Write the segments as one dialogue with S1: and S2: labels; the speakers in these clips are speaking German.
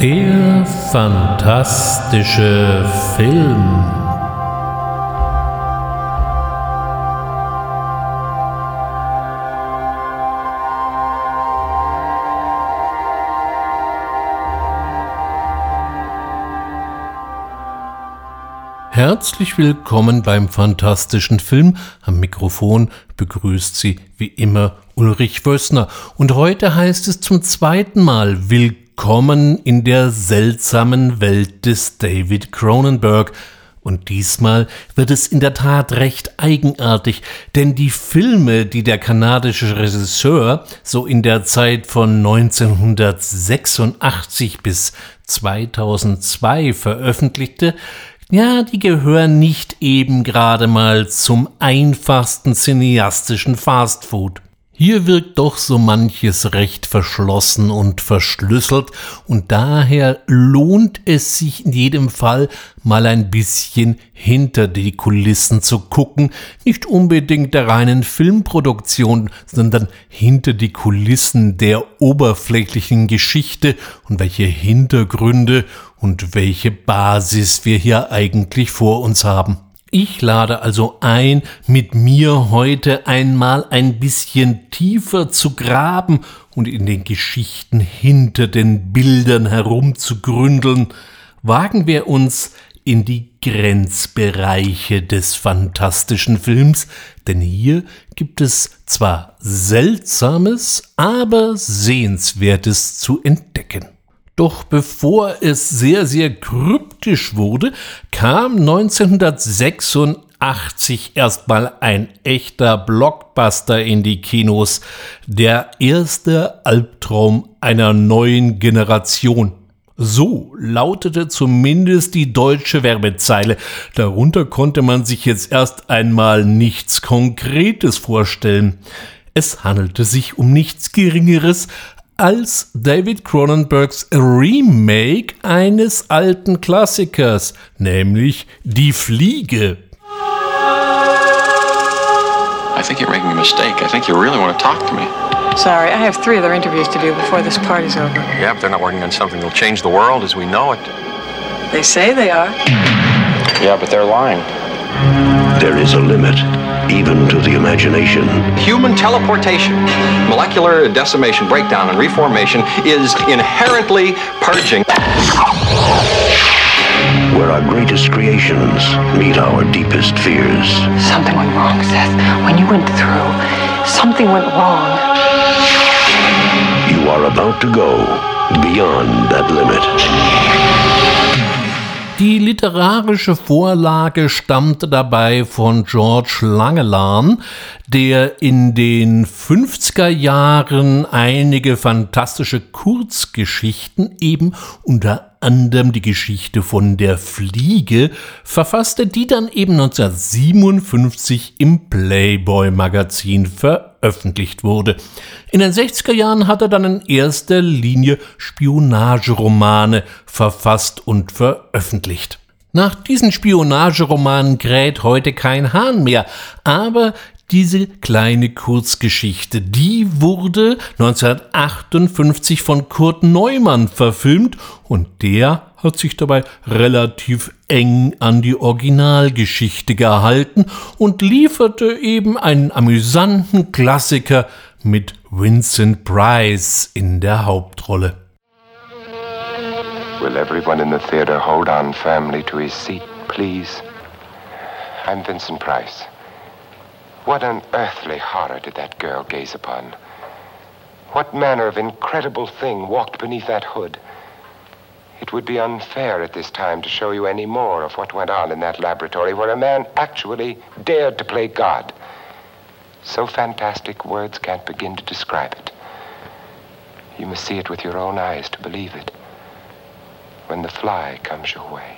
S1: Der fantastische Film. Herzlich willkommen beim fantastischen Film. Am Mikrofon begrüßt Sie wie immer Ulrich Wössner. Und heute heißt es zum zweiten Mal Willkommen Willkommen in der seltsamen Welt des David Cronenberg. Und diesmal wird es in der Tat recht eigenartig, denn die Filme, die der kanadische Regisseur so in der Zeit von 1986 bis 2002 veröffentlichte, ja, die gehören nicht eben gerade mal zum einfachsten cineastischen Fastfood. Hier wirkt doch so manches recht verschlossen und verschlüsselt und daher lohnt es sich in jedem Fall mal ein bisschen hinter die Kulissen zu gucken, nicht unbedingt der reinen Filmproduktion, sondern hinter die Kulissen der oberflächlichen Geschichte und welche Hintergründe und welche Basis wir hier eigentlich vor uns haben. Ich lade also ein, mit mir heute einmal ein bisschen tiefer zu graben und in den Geschichten hinter den Bildern herumzugründeln. Wagen wir uns in die Grenzbereiche des fantastischen Films, denn hier gibt es zwar Seltsames, aber Sehenswertes zu entdecken. Doch bevor es sehr, sehr kryptisch wurde, kam 1986 erstmal ein echter Blockbuster in die Kinos. Der erste Albtraum einer neuen Generation. So lautete zumindest die deutsche Werbezeile. Darunter konnte man sich jetzt erst einmal nichts Konkretes vorstellen. Es handelte sich um nichts Geringeres als David Cronenbergs Remake eines alten Klassikers, nämlich Die Fliege.
S2: I think you're making a mistake. I think you really want to talk to me.
S3: Sorry, I have three other interviews to do before this party's over.
S2: Yeah, but they're not working on something that'll change the world as we know it.
S3: They say they are.
S2: Yeah, but they're lying.
S4: There is a limit, even to the imagination.
S5: Human teleportation, molecular decimation, breakdown, and reformation is inherently purging.
S4: Where our greatest creations meet our deepest fears.
S3: Something went wrong, Seth. When you went through, something went wrong.
S4: You are about to go beyond that limit.
S1: Die literarische Vorlage stammte dabei von George Langelaan, der in den 50er Jahren einige fantastische Kurzgeschichten eben unter anderem die Geschichte von der Fliege verfasste, die dann eben 1957 im Playboy Magazin veröffentlicht wurde. In den 60er Jahren hat er dann in erster Linie Spionageromane verfasst und veröffentlicht. Nach diesen Spionageromanen kräht heute kein Hahn mehr, aber diese kleine Kurzgeschichte, die wurde 1958 von Kurt Neumann verfilmt und der hat sich dabei relativ eng an die Originalgeschichte gehalten und lieferte eben einen amüsanten Klassiker mit Vincent Price in der Hauptrolle.
S6: Will everyone in the theater hold on firmly to his seat, please? I'm Vincent Price. What unearthly horror did that girl gaze upon? What manner of incredible thing walked beneath that hood? It would be unfair at this time to show you any more of what went on in that laboratory where a man actually dared to play God. So fantastic, words can't begin to describe it. You must see it with your own eyes to believe it. When the fly comes your way.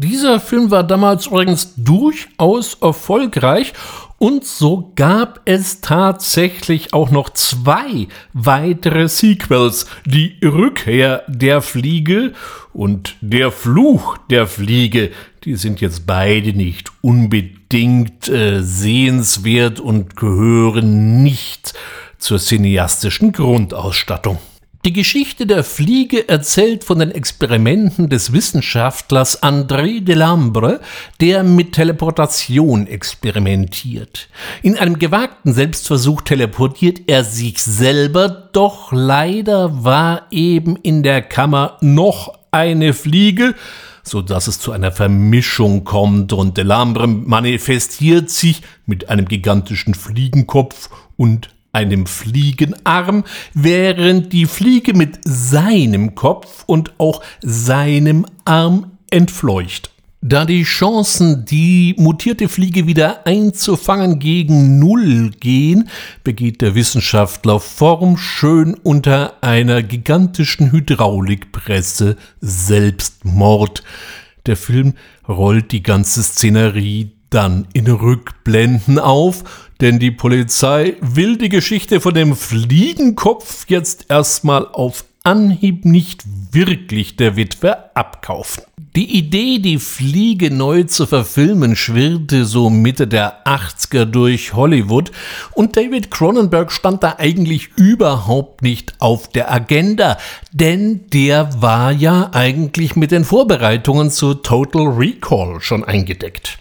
S1: Dieser Film war damals übrigens durchaus erfolgreich und so gab es tatsächlich auch noch zwei weitere Sequels. Die Rückkehr der Fliege und der Fluch der Fliege. Die sind jetzt beide nicht unbedingt äh, sehenswert und gehören nicht zur cineastischen Grundausstattung. Die Geschichte der Fliege erzählt von den Experimenten des Wissenschaftlers André Delambre, der mit Teleportation experimentiert. In einem gewagten Selbstversuch teleportiert er sich selber, doch leider war eben in der Kammer noch eine Fliege, so dass es zu einer Vermischung kommt und Delambre manifestiert sich mit einem gigantischen Fliegenkopf und einem Fliegenarm, während die Fliege mit seinem Kopf und auch seinem Arm entfleucht. Da die Chancen, die mutierte Fliege wieder einzufangen, gegen Null gehen, begeht der Wissenschaftler formschön unter einer gigantischen Hydraulikpresse Selbstmord. Der Film rollt die ganze Szenerie dann in Rückblenden auf, denn die Polizei will die Geschichte von dem Fliegenkopf jetzt erstmal auf Anhieb nicht wirklich der Witwe abkaufen. Die Idee, die Fliege neu zu verfilmen, schwirrte so Mitte der 80er durch Hollywood und David Cronenberg stand da eigentlich überhaupt nicht auf der Agenda, denn der war ja eigentlich mit den Vorbereitungen zu Total Recall schon eingedeckt.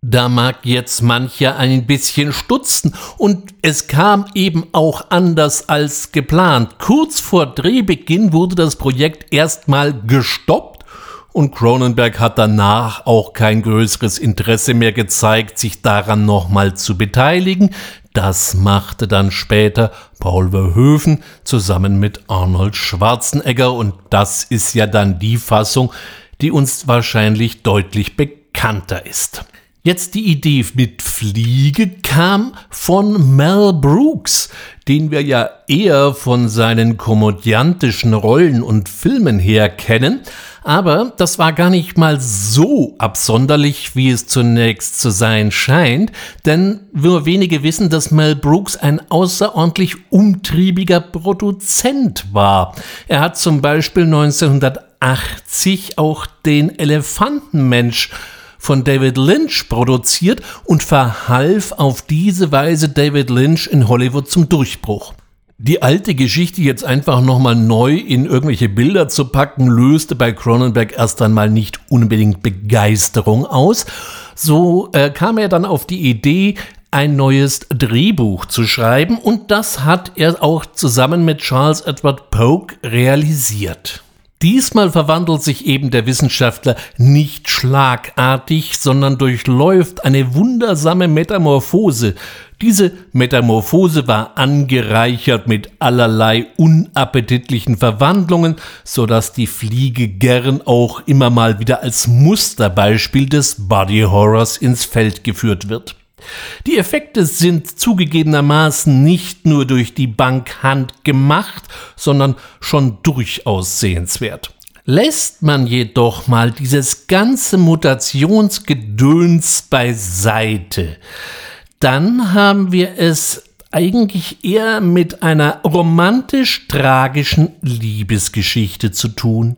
S1: Da mag jetzt mancher ein bisschen stutzen und es kam eben auch anders als geplant. Kurz vor Drehbeginn wurde das Projekt erstmal gestoppt und Cronenberg hat danach auch kein größeres Interesse mehr gezeigt, sich daran nochmal zu beteiligen. Das machte dann später Paul Verhoeven zusammen mit Arnold Schwarzenegger und das ist ja dann die Fassung, die uns wahrscheinlich deutlich bekannter ist. Jetzt die Idee mit Fliege kam von Mel Brooks, den wir ja eher von seinen komödiantischen Rollen und Filmen her kennen, aber das war gar nicht mal so absonderlich, wie es zunächst zu sein scheint, denn nur wenige wissen, dass Mel Brooks ein außerordentlich umtriebiger Produzent war. Er hat zum Beispiel 1980 auch den Elefantenmensch von David Lynch produziert und verhalf auf diese Weise David Lynch in Hollywood zum Durchbruch. Die alte Geschichte jetzt einfach nochmal neu in irgendwelche Bilder zu packen, löste bei Cronenberg erst einmal nicht unbedingt Begeisterung aus. So äh, kam er dann auf die Idee, ein neues Drehbuch zu schreiben und das hat er auch zusammen mit Charles Edward Polk realisiert. Diesmal verwandelt sich eben der Wissenschaftler nicht schlagartig, sondern durchläuft eine wundersame Metamorphose. Diese Metamorphose war angereichert mit allerlei unappetitlichen Verwandlungen, so dass die Fliege gern auch immer mal wieder als Musterbeispiel des Body Horrors ins Feld geführt wird. Die Effekte sind zugegebenermaßen nicht nur durch die Bank handgemacht, sondern schon durchaus sehenswert. Lässt man jedoch mal dieses ganze Mutationsgedöns beiseite, dann haben wir es eigentlich eher mit einer romantisch-tragischen Liebesgeschichte zu tun.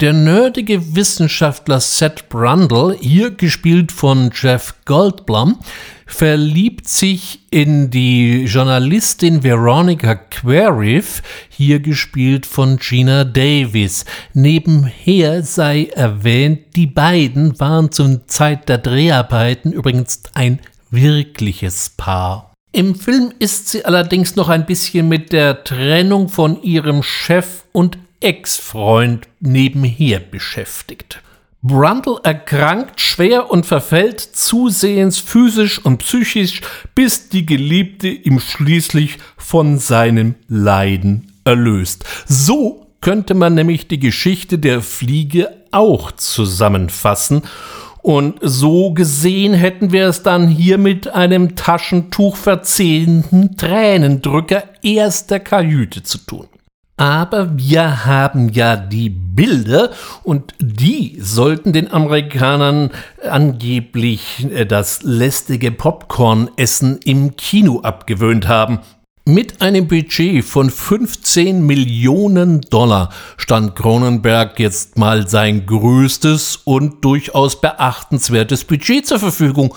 S1: Der nerdige Wissenschaftler Seth Brundle, hier gespielt von Jeff Goldblum, verliebt sich in die Journalistin Veronica Queriff, hier gespielt von Gina Davis. Nebenher sei erwähnt, die beiden waren zur Zeit der Dreharbeiten übrigens ein wirkliches Paar. Im Film ist sie allerdings noch ein bisschen mit der Trennung von ihrem Chef und Ex-Freund nebenher beschäftigt. Brundle erkrankt schwer und verfällt zusehends physisch und psychisch, bis die Geliebte ihm schließlich von seinem Leiden erlöst. So könnte man nämlich die Geschichte der Fliege auch zusammenfassen. Und so gesehen hätten wir es dann hier mit einem Taschentuch verzehnten Tränendrücker erster Kajüte zu tun. Aber wir haben ja die Bilder und die sollten den Amerikanern angeblich äh, das lästige Popcorn-Essen im Kino abgewöhnt haben. Mit einem Budget von 15 Millionen Dollar stand Cronenberg jetzt mal sein größtes und durchaus beachtenswertes Budget zur Verfügung.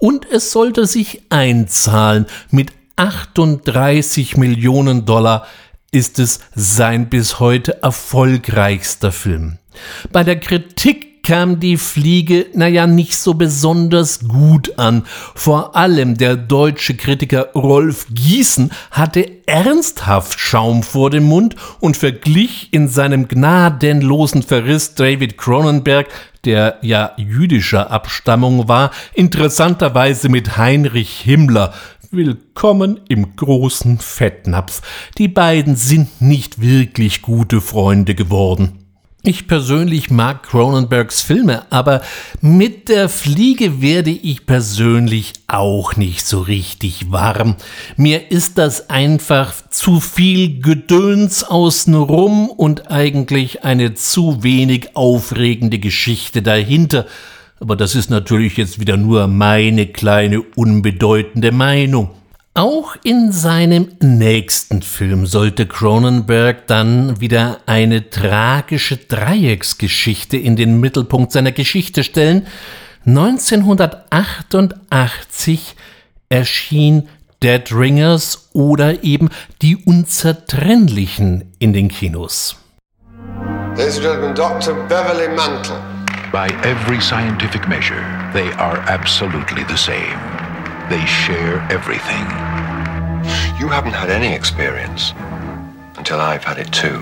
S1: Und es sollte sich einzahlen mit 38 Millionen Dollar ist es sein bis heute erfolgreichster Film. Bei der Kritik kam die Fliege, naja, nicht so besonders gut an. Vor allem der deutsche Kritiker Rolf Gießen hatte ernsthaft Schaum vor dem Mund und verglich in seinem gnadenlosen Verriss David Cronenberg, der ja jüdischer Abstammung war, interessanterweise mit Heinrich Himmler, Willkommen im großen Fettnapf. Die beiden sind nicht wirklich gute Freunde geworden. Ich persönlich mag Cronenbergs Filme, aber mit der Fliege werde ich persönlich auch nicht so richtig warm. Mir ist das einfach zu viel Gedöns außenrum und eigentlich eine zu wenig aufregende Geschichte dahinter. Aber das ist natürlich jetzt wieder nur meine kleine unbedeutende Meinung. Auch in seinem nächsten Film sollte Cronenberg dann wieder eine tragische Dreiecksgeschichte in den Mittelpunkt seiner Geschichte stellen. 1988 erschien Dead Ringers oder eben Die Unzertrennlichen in den Kinos.
S7: Ladies and Gentlemen, Dr. Beverly Mantle.
S8: By every scientific measure, they are absolutely the same. They share everything.
S7: You haven't had any experience until I've had it too.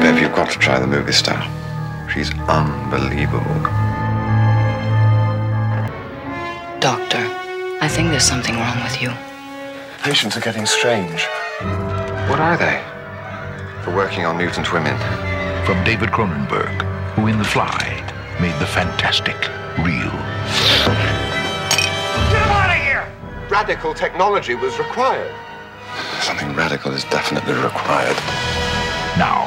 S7: Bev, you've got to try the movie star. She's unbelievable.
S3: Doctor, I think there's something wrong with you.
S7: Patients are getting strange. What are they? For working on mutant women.
S8: From David Cronenberg, who in The Fly made the fantastic real. Get him out of here!
S7: Radical technology was required. Something radical is definitely required.
S8: Now,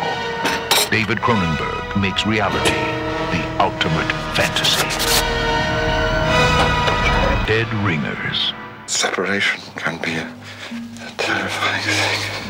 S8: David Cronenberg makes reality the ultimate fantasy. Dead Ringers.
S7: Separation can be a, a terrifying thing.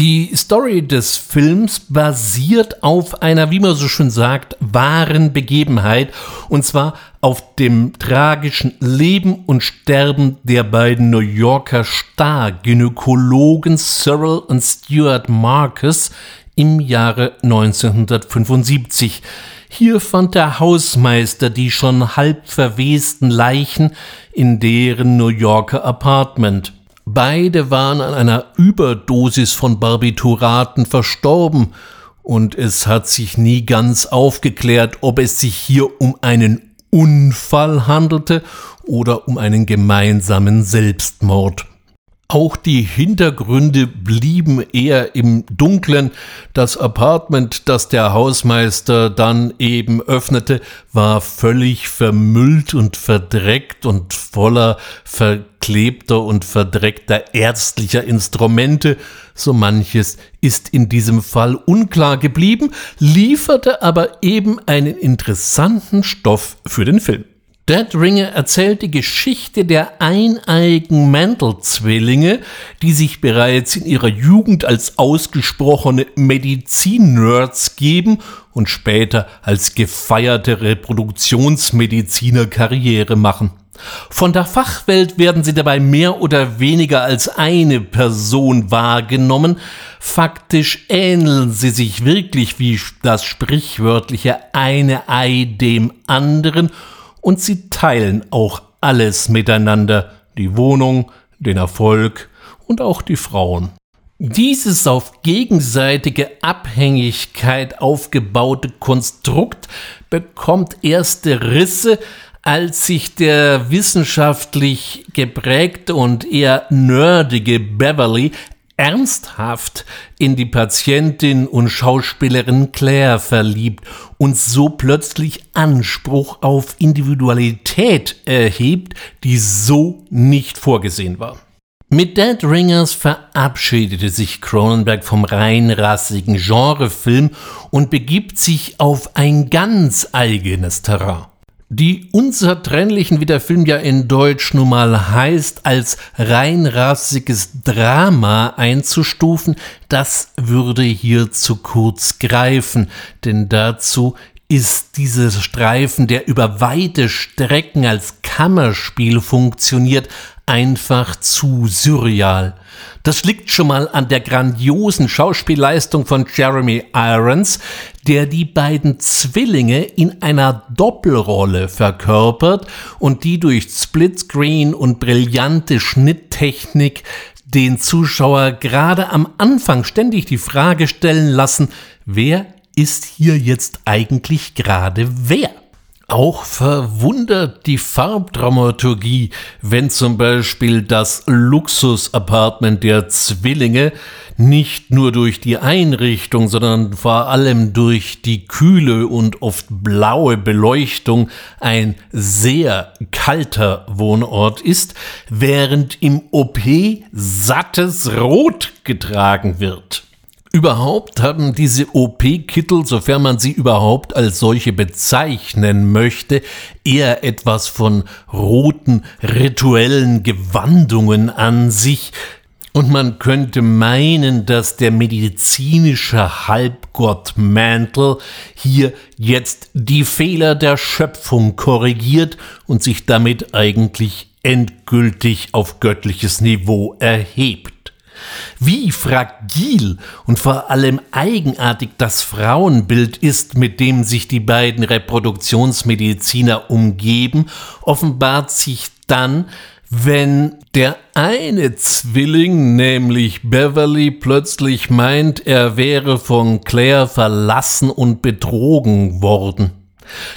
S1: Die Story des Films basiert auf einer, wie man so schön sagt, wahren Begebenheit, und zwar auf dem tragischen Leben und Sterben der beiden New Yorker Star-Gynäkologen Cyril und Stuart Marcus im Jahre 1975. Hier fand der Hausmeister die schon halb verwesten Leichen in deren New Yorker Apartment. Beide waren an einer Überdosis von Barbituraten verstorben, und es hat sich nie ganz aufgeklärt, ob es sich hier um einen Unfall handelte oder um einen gemeinsamen Selbstmord. Auch die Hintergründe blieben eher im Dunklen. Das Apartment, das der Hausmeister dann eben öffnete, war völlig vermüllt und verdreckt und voller verklebter und verdreckter ärztlicher Instrumente. So manches ist in diesem Fall unklar geblieben, lieferte aber eben einen interessanten Stoff für den Film. Dead Ringer erzählt die Geschichte der eineigen Mantle-Zwillinge, die sich bereits in ihrer Jugend als ausgesprochene Medizin-Nerds geben und später als gefeierte Reproduktionsmediziner Karriere machen. Von der Fachwelt werden sie dabei mehr oder weniger als eine Person wahrgenommen, faktisch ähneln sie sich wirklich wie das sprichwörtliche eine Ei dem anderen und sie teilen auch alles miteinander, die Wohnung, den Erfolg und auch die Frauen. Dieses auf gegenseitige Abhängigkeit aufgebaute Konstrukt bekommt erste Risse, als sich der wissenschaftlich geprägte und eher nerdige Beverly ernsthaft in die Patientin und Schauspielerin Claire verliebt und so plötzlich Anspruch auf Individualität erhebt, die so nicht vorgesehen war. Mit Dead Ringers verabschiedete sich Cronenberg vom reinrassigen Genrefilm und begibt sich auf ein ganz eigenes Terrain. Die Unzertrennlichen, wie der Film ja in Deutsch nun mal heißt, als reinrassiges Drama einzustufen, das würde hier zu kurz greifen, denn dazu ist dieses Streifen, der über weite Strecken als Kammerspiel funktioniert, einfach zu surreal. Das liegt schon mal an der grandiosen Schauspielleistung von Jeremy Irons, der die beiden Zwillinge in einer Doppelrolle verkörpert und die durch Splitscreen und brillante Schnitttechnik den Zuschauer gerade am Anfang ständig die Frage stellen lassen, wer ist hier jetzt eigentlich gerade wer? Auch verwundert die Farbdramaturgie, wenn zum Beispiel das Luxus-Apartment der Zwillinge nicht nur durch die Einrichtung, sondern vor allem durch die kühle und oft blaue Beleuchtung ein sehr kalter Wohnort ist, während im OP sattes Rot getragen wird. Überhaupt haben diese OP-Kittel, sofern man sie überhaupt als solche bezeichnen möchte, eher etwas von roten rituellen Gewandungen an sich, und man könnte meinen, dass der medizinische Halbgott Mantle hier jetzt die Fehler der Schöpfung korrigiert und sich damit eigentlich endgültig auf göttliches Niveau erhebt. Wie fragil und vor allem eigenartig das Frauenbild ist, mit dem sich die beiden Reproduktionsmediziner umgeben, offenbart sich dann, wenn der eine Zwilling, nämlich Beverly, plötzlich meint, er wäre von Claire verlassen und betrogen worden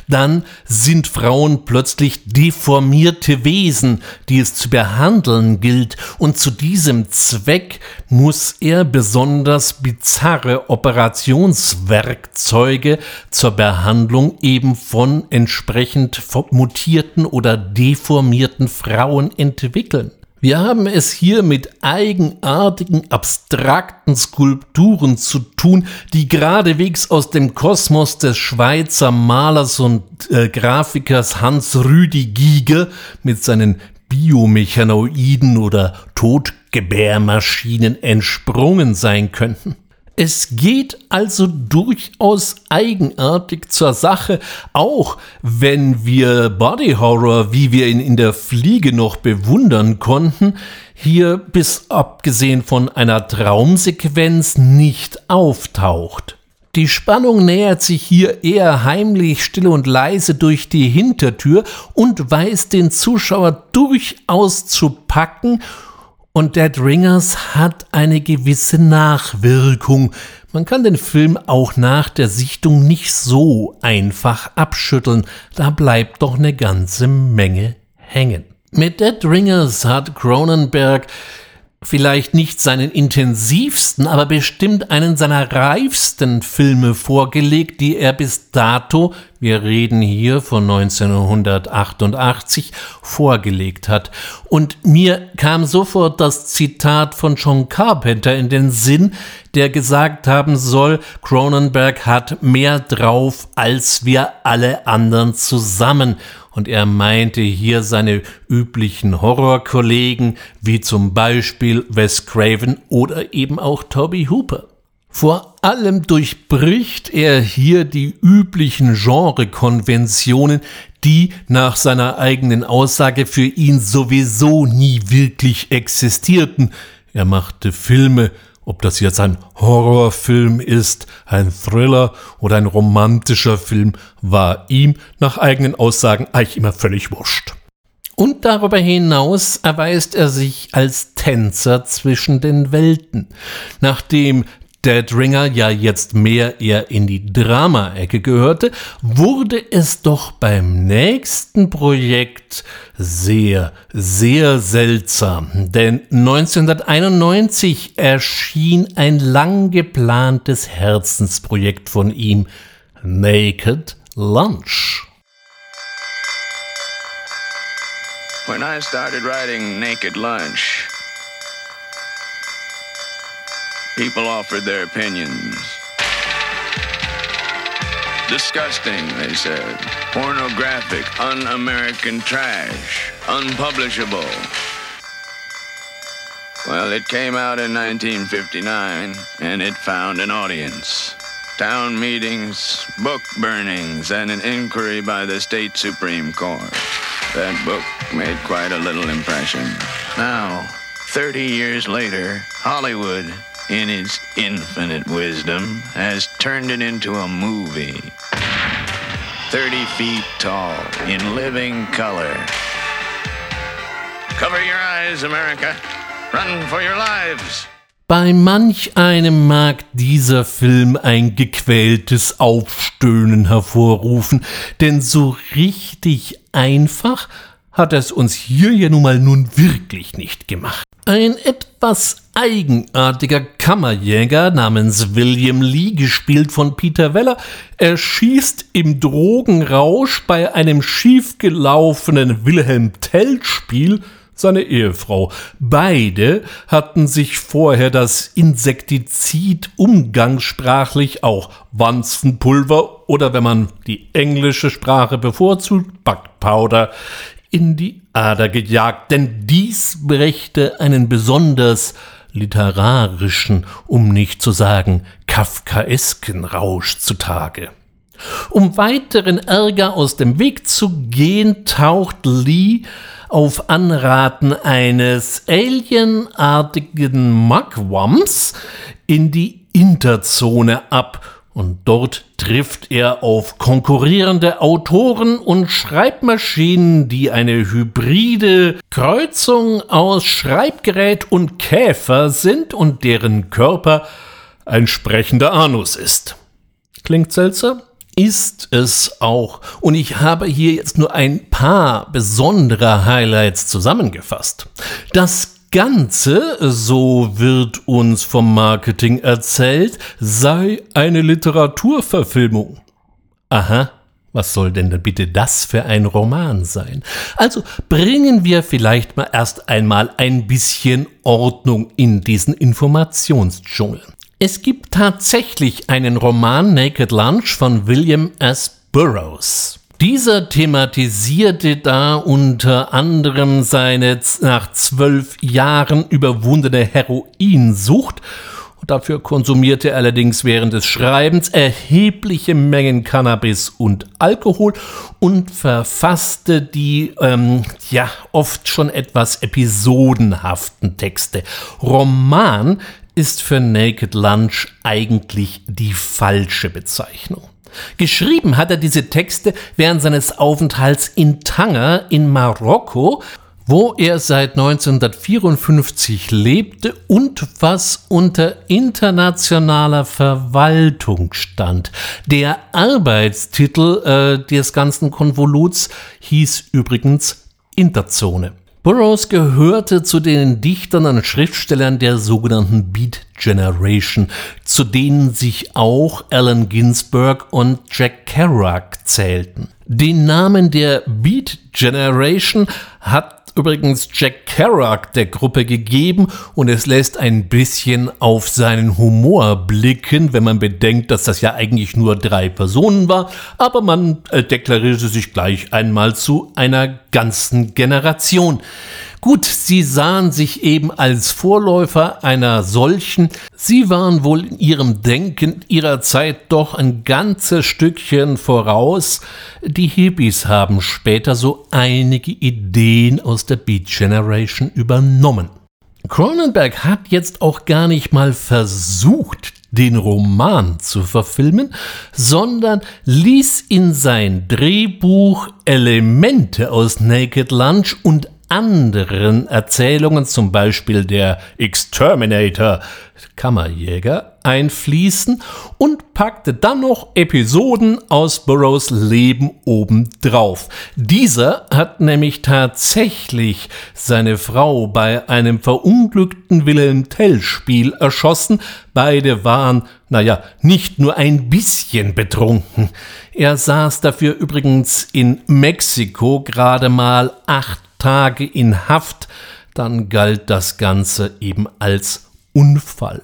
S1: dann sind Frauen plötzlich deformierte Wesen, die es zu behandeln gilt, und zu diesem Zweck muss er besonders bizarre Operationswerkzeuge zur Behandlung eben von entsprechend mutierten oder deformierten Frauen entwickeln. Wir haben es hier mit eigenartigen, abstrakten Skulpturen zu tun, die geradewegs aus dem Kosmos des Schweizer Malers und äh, Grafikers Hans Rüdi mit seinen Biomechanoiden oder Totgebärmaschinen entsprungen sein könnten. Es geht also durchaus eigenartig zur Sache, auch wenn wir Body Horror, wie wir ihn in der Fliege noch bewundern konnten, hier bis abgesehen von einer Traumsequenz nicht auftaucht. Die Spannung nähert sich hier eher heimlich, still und leise durch die Hintertür und weiß den Zuschauer durchaus zu packen und Dead Ringers hat eine gewisse Nachwirkung. Man kann den Film auch nach der Sichtung nicht so einfach abschütteln, da bleibt doch eine ganze Menge hängen. Mit Dead Ringers hat Cronenberg vielleicht nicht seinen intensivsten, aber bestimmt einen seiner reifsten Filme vorgelegt, die er bis dato, wir reden hier von 1988, vorgelegt hat. Und mir kam sofort das Zitat von John Carpenter in den Sinn, der gesagt haben soll, Cronenberg hat mehr drauf als wir alle anderen zusammen und er meinte hier seine üblichen Horrorkollegen wie zum Beispiel Wes Craven oder eben auch Toby Hooper. Vor allem durchbricht er hier die üblichen Genrekonventionen, die nach seiner eigenen Aussage für ihn sowieso nie wirklich existierten. Er machte Filme ob das jetzt ein Horrorfilm ist, ein Thriller oder ein romantischer Film, war ihm nach eigenen Aussagen eigentlich immer völlig wurscht. Und darüber hinaus erweist er sich als Tänzer zwischen den Welten. Nachdem Dead Ringer ja jetzt mehr eher in die Drama-Ecke gehörte, wurde es doch beim nächsten Projekt sehr, sehr seltsam. Denn 1991 erschien ein lang geplantes Herzensprojekt von ihm, Naked Lunch.
S9: When I started writing Naked Lunch, People offered their opinions. Disgusting, they said. Pornographic, un American trash. Unpublishable. Well, it came out in 1959 and it found an audience. town meetings, book burnings, and an inquiry by the state Supreme Court. That book made quite a little impression. Now, 30 years later, Hollywood, in its infinite wisdom, has turned it into a movie. 30 feet tall, in living color. Cover your eyes, America. Run for your lives.
S1: Bei manch einem mag dieser Film ein gequältes Aufstöhnen hervorrufen, denn so richtig einfach hat es uns hier ja nun mal nun wirklich nicht gemacht. Ein etwas eigenartiger Kammerjäger namens William Lee, gespielt von Peter Weller, erschießt im Drogenrausch bei einem schiefgelaufenen Wilhelm Tell-Spiel seine Ehefrau. Beide hatten sich vorher das Insektizid umgangssprachlich auch Wanzenpulver oder wenn man die englische Sprache bevorzugt, Backpowder in die Ader gejagt, denn dies brächte einen besonders literarischen, um nicht zu sagen kafkaesken Rausch zutage. Um weiteren Ärger aus dem Weg zu gehen, taucht Lee auf Anraten eines alienartigen Mugwumps in die Interzone ab und dort trifft er auf konkurrierende Autoren und Schreibmaschinen, die eine hybride Kreuzung aus Schreibgerät und Käfer sind und deren Körper ein sprechender Anus ist. Klingt seltsam? ist es auch. Und ich habe hier jetzt nur ein paar besondere Highlights zusammengefasst. Das Ganze, so wird uns vom Marketing erzählt, sei eine Literaturverfilmung. Aha, was soll denn bitte das für ein Roman sein? Also bringen wir vielleicht mal erst einmal ein bisschen Ordnung in diesen Informationsdschungel. Es gibt tatsächlich einen Roman Naked Lunch von William S. Burroughs. Dieser thematisierte da unter anderem seine nach zwölf Jahren überwundene Heroinsucht. Dafür konsumierte er allerdings während des Schreibens erhebliche Mengen Cannabis und Alkohol und verfasste die, ähm, ja, oft schon etwas episodenhaften Texte. Roman ist für Naked Lunch eigentlich die falsche Bezeichnung. Geschrieben hat er diese Texte während seines Aufenthalts in Tanger in Marokko, wo er seit 1954 lebte und was unter internationaler Verwaltung stand. Der Arbeitstitel äh, des ganzen Konvoluts hieß übrigens Interzone. Burroughs gehörte zu den Dichtern und Schriftstellern der sogenannten Beat Generation, zu denen sich auch Allen Ginsberg und Jack Kerouac zählten. Den Namen der Beat Generation hat übrigens Jack Kerouac der Gruppe gegeben und es lässt ein bisschen auf seinen Humor blicken, wenn man bedenkt, dass das ja eigentlich nur drei Personen war, aber man äh, deklarierte sich gleich einmal zu einer ganzen Generation. Gut, sie sahen sich eben als Vorläufer einer solchen. Sie waren wohl in ihrem Denken ihrer Zeit doch ein ganzes Stückchen voraus. Die Hippies haben später so einige Ideen aus der Beat Generation übernommen. Cronenberg hat jetzt auch gar nicht mal versucht, den Roman zu verfilmen, sondern ließ in sein Drehbuch Elemente aus Naked Lunch und anderen Erzählungen, zum Beispiel der Exterminator Kammerjäger, einfließen und packte dann noch Episoden aus Burroughs Leben obendrauf. Dieser hat nämlich tatsächlich seine Frau bei einem verunglückten Wilhelm Tell-Spiel erschossen. Beide waren, naja, nicht nur ein bisschen betrunken. Er saß dafür übrigens in Mexiko gerade mal acht Tage in Haft, dann galt das Ganze eben als Unfall.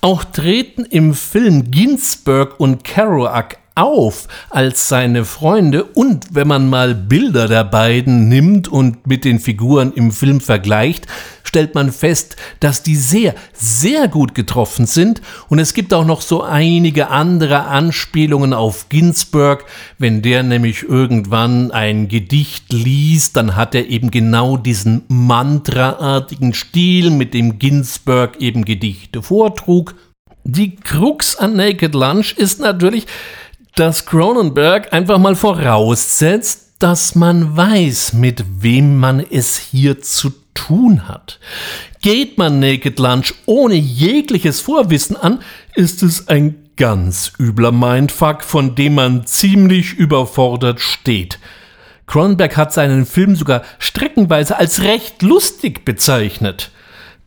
S1: Auch treten im Film Ginsberg und Kerouac auf als seine Freunde und wenn man mal Bilder der beiden nimmt und mit den Figuren im Film vergleicht, stellt man fest, dass die sehr, sehr gut getroffen sind und es gibt auch noch so einige andere Anspielungen auf Ginsberg. Wenn der nämlich irgendwann ein Gedicht liest, dann hat er eben genau diesen mantraartigen Stil, mit dem Ginsberg eben Gedichte vortrug. Die Krux an Naked Lunch ist natürlich, dass Cronenberg einfach mal voraussetzt, dass man weiß, mit wem man es hier zu tun hat. Geht man Naked Lunch ohne jegliches Vorwissen an, ist es ein ganz übler Mindfuck, von dem man ziemlich überfordert steht. Cronenberg hat seinen Film sogar streckenweise als recht lustig bezeichnet.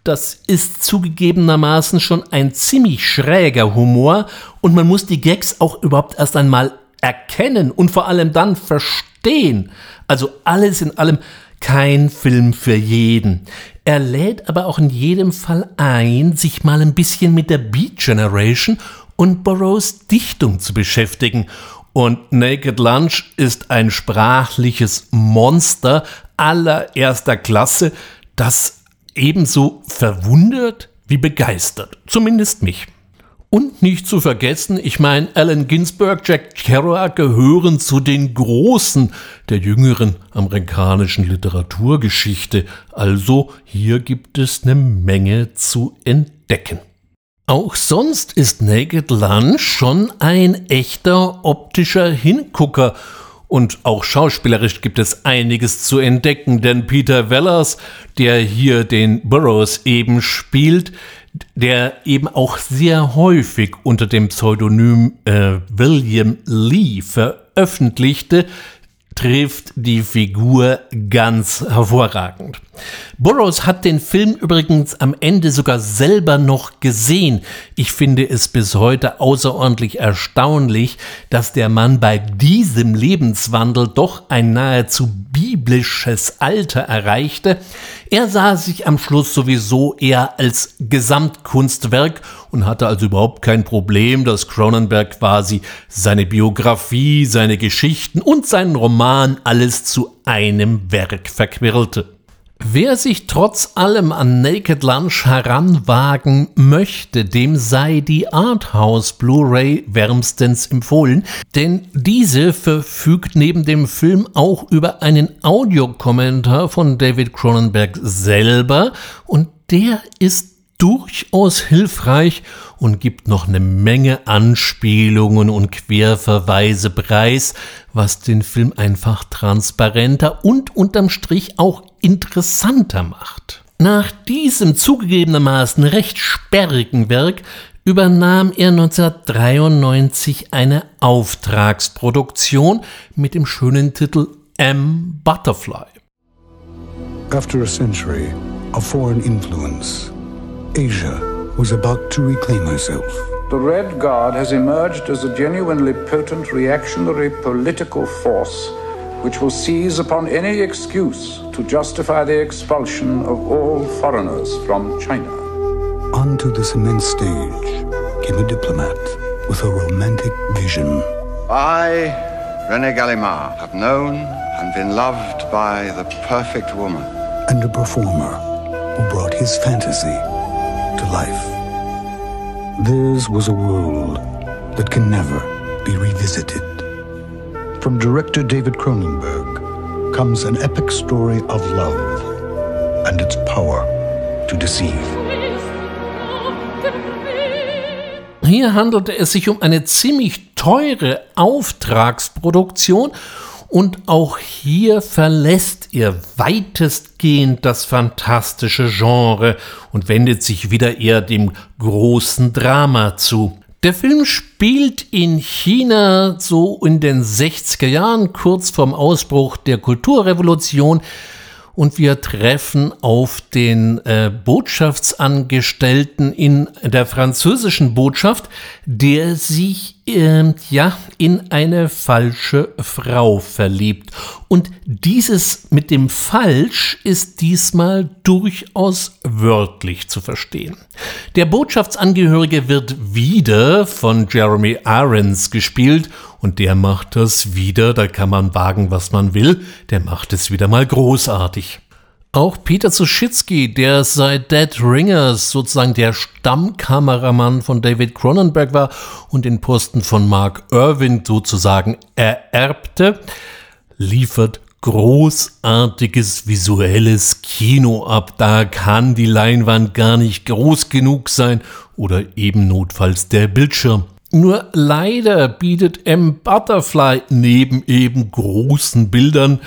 S1: Das ist zugegebenermaßen schon ein ziemlich schräger Humor und man muss die Gags auch überhaupt erst einmal erkennen und vor allem dann verstehen. Also alles in allem kein Film für jeden. Er lädt aber auch in jedem Fall ein, sich mal ein bisschen mit der Beat Generation und Burroughs Dichtung zu beschäftigen. Und Naked Lunch ist ein sprachliches Monster allererster Klasse, das ebenso verwundert wie begeistert. Zumindest mich. Und nicht zu vergessen, ich meine, Allen Ginsberg, Jack Kerouac gehören zu den Großen der jüngeren amerikanischen Literaturgeschichte. Also hier gibt es eine Menge zu entdecken. Auch sonst ist Naked Lunch schon ein echter optischer Hingucker und auch schauspielerisch gibt es einiges zu entdecken, denn Peter Wellers, der hier den Burroughs eben spielt, der eben auch sehr häufig unter dem Pseudonym äh, William Lee veröffentlichte, trifft die Figur ganz hervorragend. Burroughs hat den Film übrigens am Ende sogar selber noch gesehen. Ich finde es bis heute außerordentlich erstaunlich, dass der Mann bei diesem Lebenswandel doch ein nahezu biblisches Alter erreichte. Er sah sich am Schluss sowieso eher als Gesamtkunstwerk und hatte also überhaupt kein Problem, dass Cronenberg quasi seine Biografie, seine Geschichten und seinen Roman alles zu einem Werk verquirlte. Wer sich trotz allem an Naked Lunch heranwagen möchte, dem sei die Arthouse Blu-ray wärmstens empfohlen, denn diese verfügt neben dem Film auch über einen Audiokommentar von David Cronenberg selber und der ist durchaus hilfreich und gibt noch eine Menge Anspielungen und Querverweise preis, was den Film einfach transparenter und unterm Strich auch interessanter macht. Nach diesem zugegebenermaßen recht sperrigen Werk übernahm er 1993 eine Auftragsproduktion mit dem schönen Titel M. Butterfly.
S10: After a century of foreign influence, Asia was about to reclaim herself.
S11: The Red Guard has emerged as a genuinely potent reactionary political force which will seize upon any excuse to justify the expulsion of all foreigners from China.
S10: Onto this immense stage came a diplomat with a romantic vision.
S7: I, Rene Gallimard, have known and been loved by the perfect woman.
S10: And a performer who brought his fantasy to life. Theirs was a world that can never be revisited. From director David Cronenberg comes an epic story of love and its power to deceive.
S1: Hier handelte es sich um eine ziemlich teure Auftragsproduktion und auch hier verlässt er weitestgehend das fantastische Genre und wendet sich wieder eher dem großen Drama zu. Der Film spielt in China so in den 60er Jahren, kurz vorm Ausbruch der Kulturrevolution. Und wir treffen auf den äh, Botschaftsangestellten in der französischen Botschaft, der sich äh, ja, in eine falsche Frau verliebt. Und dieses mit dem Falsch ist diesmal durchaus wörtlich zu verstehen. Der Botschaftsangehörige wird wieder von Jeremy Irons gespielt und der macht das wieder, da kann man wagen, was man will, der macht es wieder mal großartig. Auch Peter Suschitzky, der seit Dead Ringers sozusagen der Stammkameramann von David Cronenberg war und den Posten von Mark Irwin sozusagen ererbte, liefert großartiges visuelles Kino ab. Da kann die Leinwand gar nicht groß genug sein oder eben notfalls der Bildschirm. Nur leider bietet M. Butterfly neben eben großen Bildern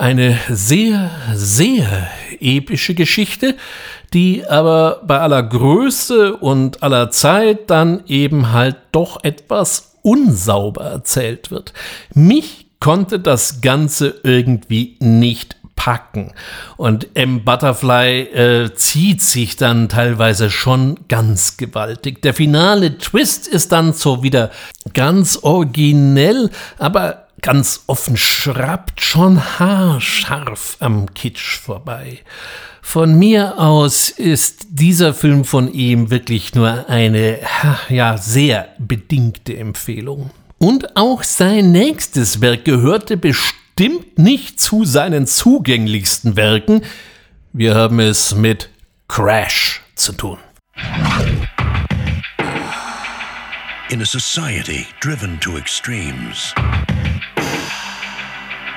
S1: eine sehr, sehr epische Geschichte, die aber bei aller Größe und aller Zeit dann eben halt doch etwas unsauber erzählt wird. Mich konnte das Ganze irgendwie nicht packen. Und M. Butterfly äh, zieht sich dann teilweise schon ganz gewaltig. Der finale Twist ist dann so wieder ganz originell, aber ganz offen schrappt schon haarscharf am Kitsch vorbei. Von mir aus ist dieser Film von ihm wirklich nur eine, ja, sehr bedingte Empfehlung. Und auch sein nächstes Werk gehörte bestimmt nicht zu seinen zugänglichsten Werken. Wir haben es mit Crash zu tun.
S12: In a society driven to extremes.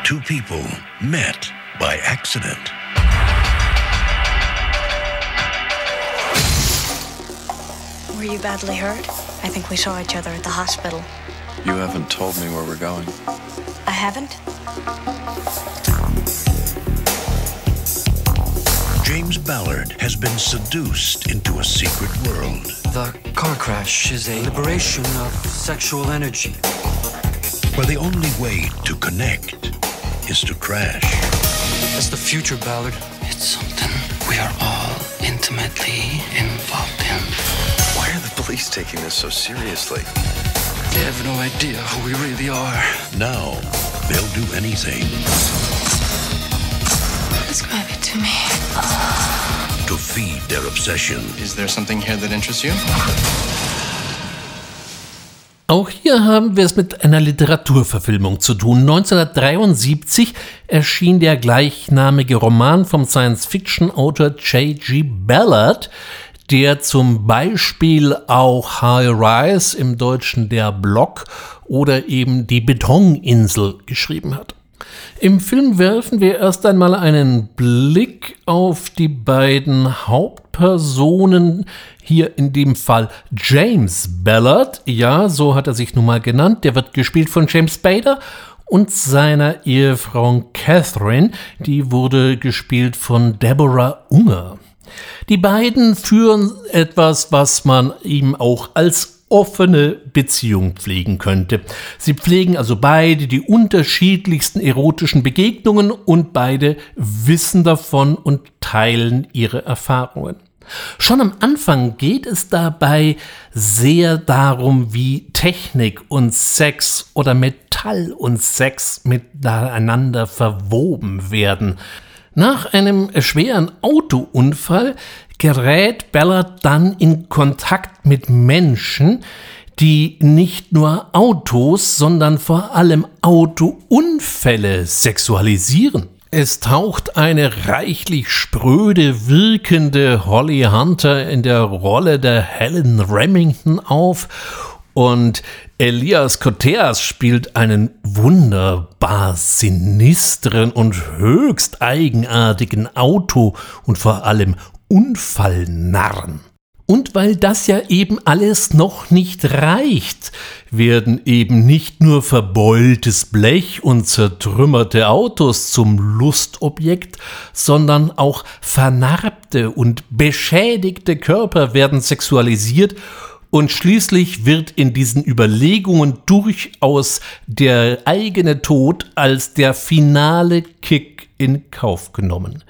S12: Two people met by accident.
S13: Were you badly hurt? I think we saw each other at the hospital.
S7: You haven't told me where we're going.
S13: I haven't?
S12: James Ballard has been seduced into a secret world.
S14: The car crash is a liberation of sexual energy.
S12: Where the only way to connect is to crash.
S14: That's the future, Ballard. It's something we are all intimately involved in.
S7: Why are the police taking this so seriously?
S14: They have no idea who we really are.
S12: Now, they'll do anything.
S13: Describe it to me.
S12: To feed their obsession.
S7: Is there something here that interests you?
S1: Auch hier haben wir es mit einer Literaturverfilmung zu tun. 1973 erschien der gleichnamige Roman vom Science-Fiction-Autor J.G. Ballard, der zum Beispiel auch High Rise im Deutschen Der Block oder eben Die Betoninsel geschrieben hat. Im Film werfen wir erst einmal einen Blick auf die beiden Hauptpersonen, hier in dem Fall James Ballard, ja, so hat er sich nun mal genannt, der wird gespielt von James Bader und seiner Ehefrau Catherine, die wurde gespielt von Deborah Unger. Die beiden führen etwas, was man ihm auch als offene Beziehung pflegen könnte. Sie pflegen also beide die unterschiedlichsten erotischen Begegnungen und beide wissen davon und teilen ihre Erfahrungen. Schon am Anfang geht es dabei sehr darum, wie Technik und Sex oder Metall und Sex miteinander verwoben werden. Nach einem schweren Autounfall gerät Ballard dann in Kontakt mit Menschen, die nicht nur Autos, sondern vor allem Autounfälle sexualisieren. Es taucht eine reichlich spröde wirkende Holly Hunter in der Rolle der Helen Remington auf und Elias Koteas spielt einen wunderbar sinistren und höchst eigenartigen Auto und vor allem Unfallnarren. Und weil das ja eben alles noch nicht reicht, werden eben nicht nur verbeultes Blech und zertrümmerte Autos zum Lustobjekt, sondern auch vernarbte und beschädigte Körper werden sexualisiert und schließlich wird in diesen Überlegungen durchaus der eigene Tod als der finale Kick in Kauf genommen.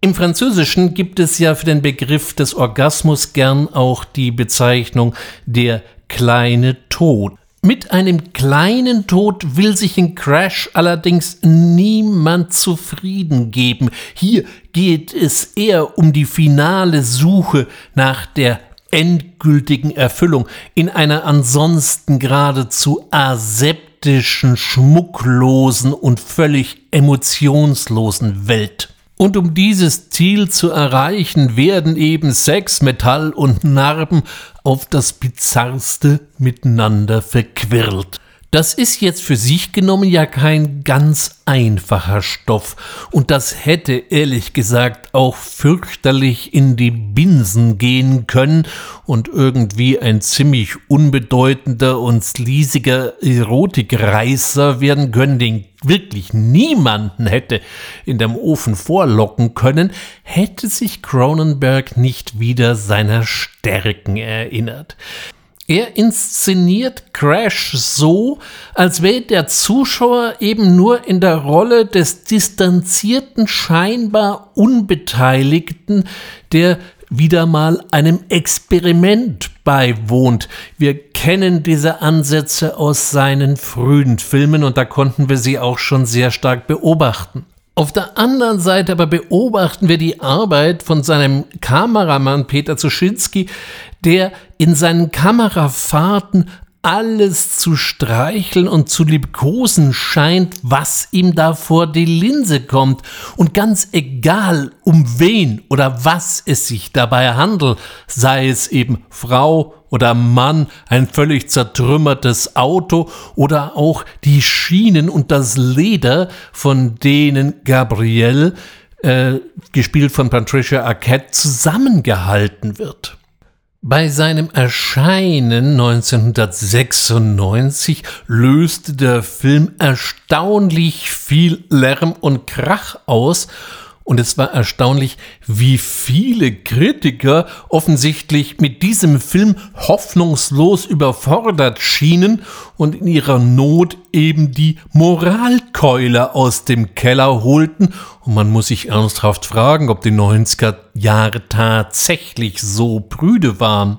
S1: Im Französischen gibt es ja für den Begriff des Orgasmus gern auch die Bezeichnung der kleine Tod. Mit einem kleinen Tod will sich in Crash allerdings niemand zufrieden geben. Hier geht es eher um die finale Suche nach der endgültigen Erfüllung in einer ansonsten geradezu aseptischen, schmucklosen und völlig emotionslosen Welt. Und um dieses Ziel zu erreichen, werden eben Sex, Metall und Narben auf das bizarrste miteinander verquirlt. Das ist jetzt für sich genommen ja kein ganz einfacher Stoff und das hätte ehrlich gesagt auch fürchterlich in die Binsen gehen können und irgendwie ein ziemlich unbedeutender und sleasiger Erotikreißer werden können, den wirklich niemanden hätte in dem Ofen vorlocken können, hätte sich Cronenberg nicht wieder seiner Stärken erinnert. Er inszeniert Crash so, als wäre der Zuschauer eben nur in der Rolle des distanzierten, scheinbar Unbeteiligten, der wieder mal einem Experiment beiwohnt. Wir kennen diese Ansätze aus seinen frühen Filmen und da konnten wir sie auch schon sehr stark beobachten. Auf der anderen Seite aber beobachten wir die Arbeit von seinem Kameramann Peter Zuschinski, der in seinen Kamerafahrten alles zu streicheln und zu liebkosen scheint, was ihm da vor die Linse kommt. Und ganz egal, um wen oder was es sich dabei handelt, sei es eben Frau oder Mann, ein völlig zertrümmertes Auto oder auch die Schienen und das Leder, von denen Gabrielle, äh, gespielt von Patricia Arquette, zusammengehalten wird. Bei seinem Erscheinen 1996 löste der Film erstaunlich viel Lärm und Krach aus und es war erstaunlich, wie viele Kritiker offensichtlich mit diesem Film hoffnungslos überfordert schienen und in ihrer Not eben die Moralkeule aus dem Keller holten. Und man muss sich ernsthaft fragen, ob die 90er Jahre tatsächlich so prüde waren.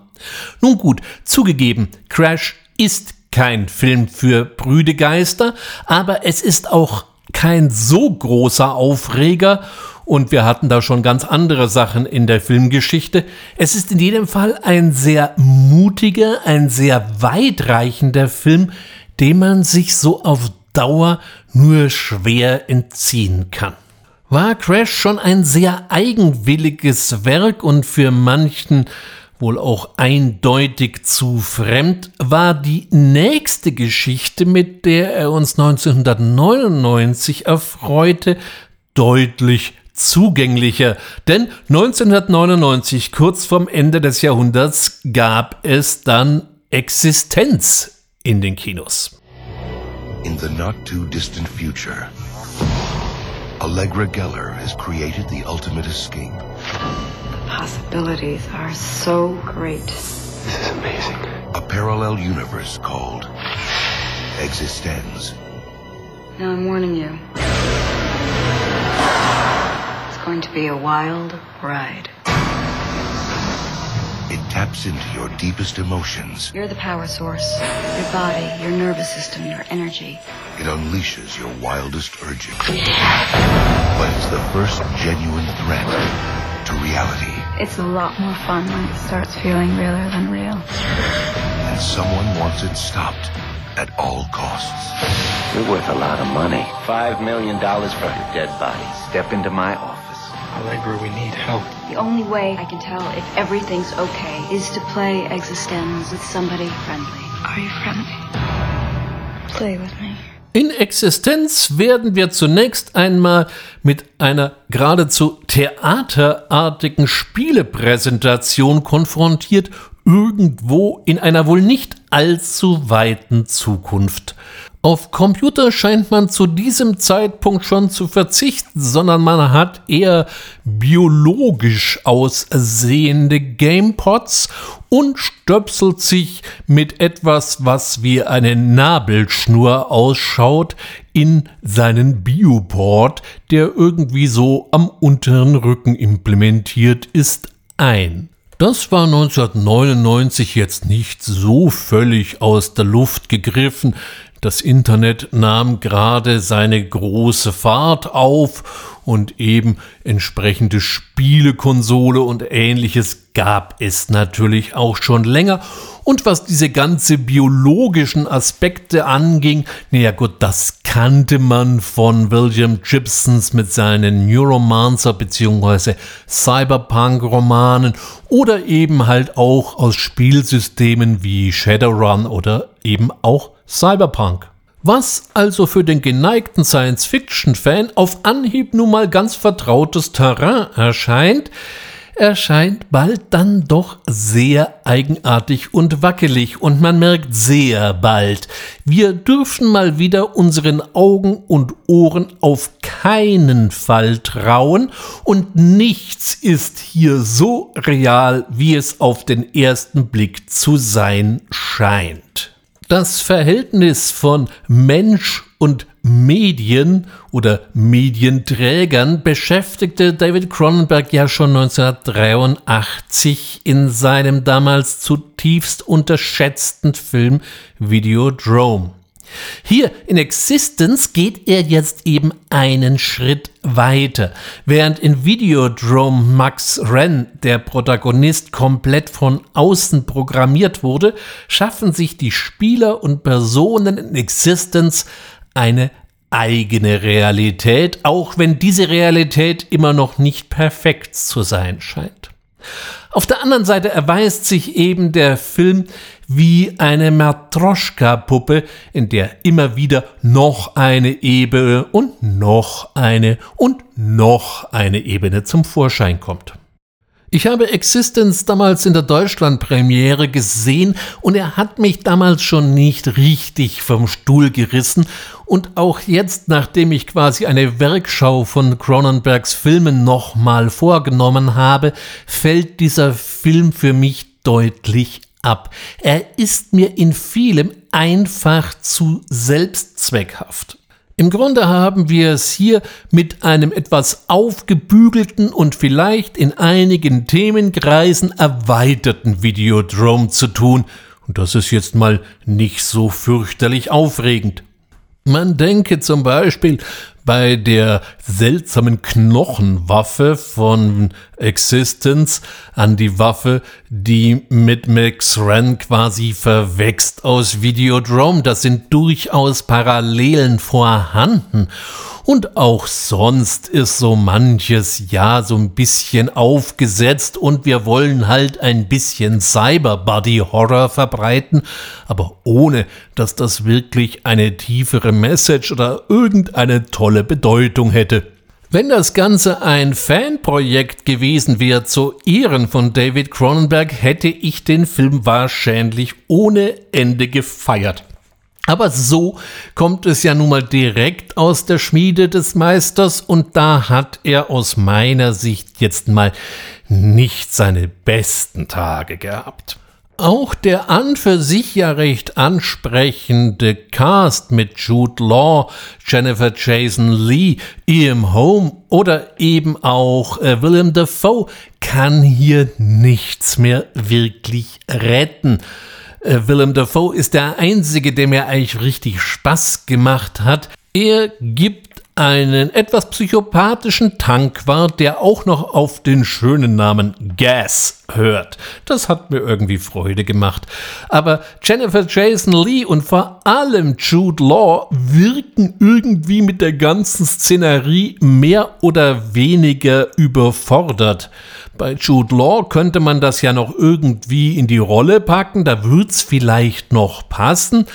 S1: Nun gut, zugegeben, Crash ist kein Film für prüde Geister, aber es ist auch kein so großer Aufreger und wir hatten da schon ganz andere Sachen in der Filmgeschichte. Es ist in jedem Fall ein sehr mutiger, ein sehr weitreichender Film, dem man sich so auf Dauer nur schwer entziehen kann. War Crash schon ein sehr eigenwilliges Werk und für manchen wohl auch eindeutig zu fremd, war die nächste Geschichte, mit der er uns 1999 erfreute, deutlich zugänglicher, denn 1999, kurz vorm Ende des Jahrhunderts, gab es dann Existenz in den Kinos.
S12: In the not too distant future, Allegra Geller has created the ultimate escape.
S3: The possibilities are so great. This is amazing.
S12: A parallel universe called Existenz.
S3: Now I'm warning you. Going to be a wild ride.
S12: It taps into your deepest emotions.
S3: You're the power source. Your body, your nervous system, your energy.
S12: It unleashes your wildest urges. But it's the first genuine threat to reality.
S3: It's a lot more fun when it starts feeling realer than real.
S12: And someone wants it stopped at all costs.
S15: You're worth a lot of money. Five million dollars for your dead body. Step into my office.
S14: Allegra, we need help.
S3: The only way I can tell if everything's okay is to play Existenz with somebody friendly. Are you friendly? Play with me.
S1: In Existenz werden wir zunächst einmal mit einer geradezu theaterartigen Spielepräsentation konfrontiert, irgendwo in einer wohl nicht allzu weiten Zukunft. Auf Computer scheint man zu diesem Zeitpunkt schon zu verzichten, sondern man hat eher biologisch aussehende Gamepods und stöpselt sich mit etwas, was wie eine Nabelschnur ausschaut, in seinen Bioport, der irgendwie so am unteren Rücken implementiert ist, ein. Das war 1999 jetzt nicht so völlig aus der Luft gegriffen. Das Internet nahm gerade seine große Fahrt auf und eben entsprechende Spielekonsole und ähnliches gab es natürlich auch schon länger. Und was diese ganze biologischen Aspekte anging, naja gut, das kannte man von William Gibsons mit seinen Neuromancer bzw. Cyberpunk-Romanen oder eben halt auch aus Spielsystemen wie Shadowrun oder eben auch Cyberpunk. Was also für den geneigten Science-Fiction-Fan auf Anhieb nun mal ganz vertrautes Terrain erscheint, erscheint bald dann doch sehr eigenartig und wackelig und man merkt sehr bald, wir dürfen mal wieder unseren Augen und Ohren auf keinen Fall trauen und nichts ist hier so real, wie es auf den ersten Blick zu sein scheint. Das Verhältnis von Mensch und Medien oder Medienträgern beschäftigte David Cronenberg ja schon 1983 in seinem damals zutiefst unterschätzten Film Videodrome. Hier in Existence geht er jetzt eben einen Schritt weiter. Während in Videodrome Max Wren, der Protagonist, komplett von außen programmiert wurde, schaffen sich die Spieler und Personen in Existence eine eigene Realität, auch wenn diese Realität immer noch nicht perfekt zu sein scheint. Auf der anderen Seite erweist sich eben der Film wie eine Matroschka-Puppe, in der immer wieder noch eine Ebene und noch eine und noch eine Ebene zum Vorschein kommt. Ich habe Existence damals in der Deutschlandpremiere gesehen und er hat mich damals schon nicht richtig vom Stuhl gerissen und auch jetzt, nachdem ich quasi eine Werkschau von Cronenbergs Filmen nochmal vorgenommen habe, fällt dieser Film für mich deutlich ab. Er ist mir in vielem einfach zu selbstzweckhaft. Im Grunde haben wir es hier mit einem etwas aufgebügelten und vielleicht in einigen Themenkreisen erweiterten Videodrome zu tun. Und das ist jetzt mal nicht so fürchterlich aufregend. Man denke zum Beispiel bei der seltsamen Knochenwaffe von Existence an die Waffe, die mit Max Ren quasi verwächst aus Videodrome. Das sind durchaus Parallelen vorhanden. Und auch sonst ist so manches ja so ein bisschen aufgesetzt und wir wollen halt ein bisschen Cyber-Body-Horror verbreiten, aber ohne, dass das wirklich eine tiefere Message oder irgendeine tolle Bedeutung hätte. Wenn das Ganze ein Fanprojekt gewesen wäre zu Ehren von David Cronenberg, hätte ich den Film wahrscheinlich ohne Ende gefeiert. Aber so kommt es ja nun mal direkt aus der Schmiede des Meisters und da hat er aus meiner Sicht jetzt mal nicht seine besten Tage gehabt. Auch der an für sich ja recht ansprechende Cast mit Jude Law, Jennifer Jason Lee, Ian Holm oder eben auch äh, Willem Dafoe kann hier nichts mehr wirklich retten. Äh, Willem Dafoe ist der einzige, der mir eigentlich richtig Spaß gemacht hat. Er gibt einen etwas psychopathischen Tankwart, der auch noch auf den schönen Namen Gas hört. Das hat mir irgendwie Freude gemacht. Aber Jennifer Jason Lee und vor allem Jude Law wirken irgendwie mit der ganzen Szenerie mehr oder weniger überfordert. Bei Jude Law könnte man das ja noch irgendwie in die Rolle packen, da wird's vielleicht noch passen.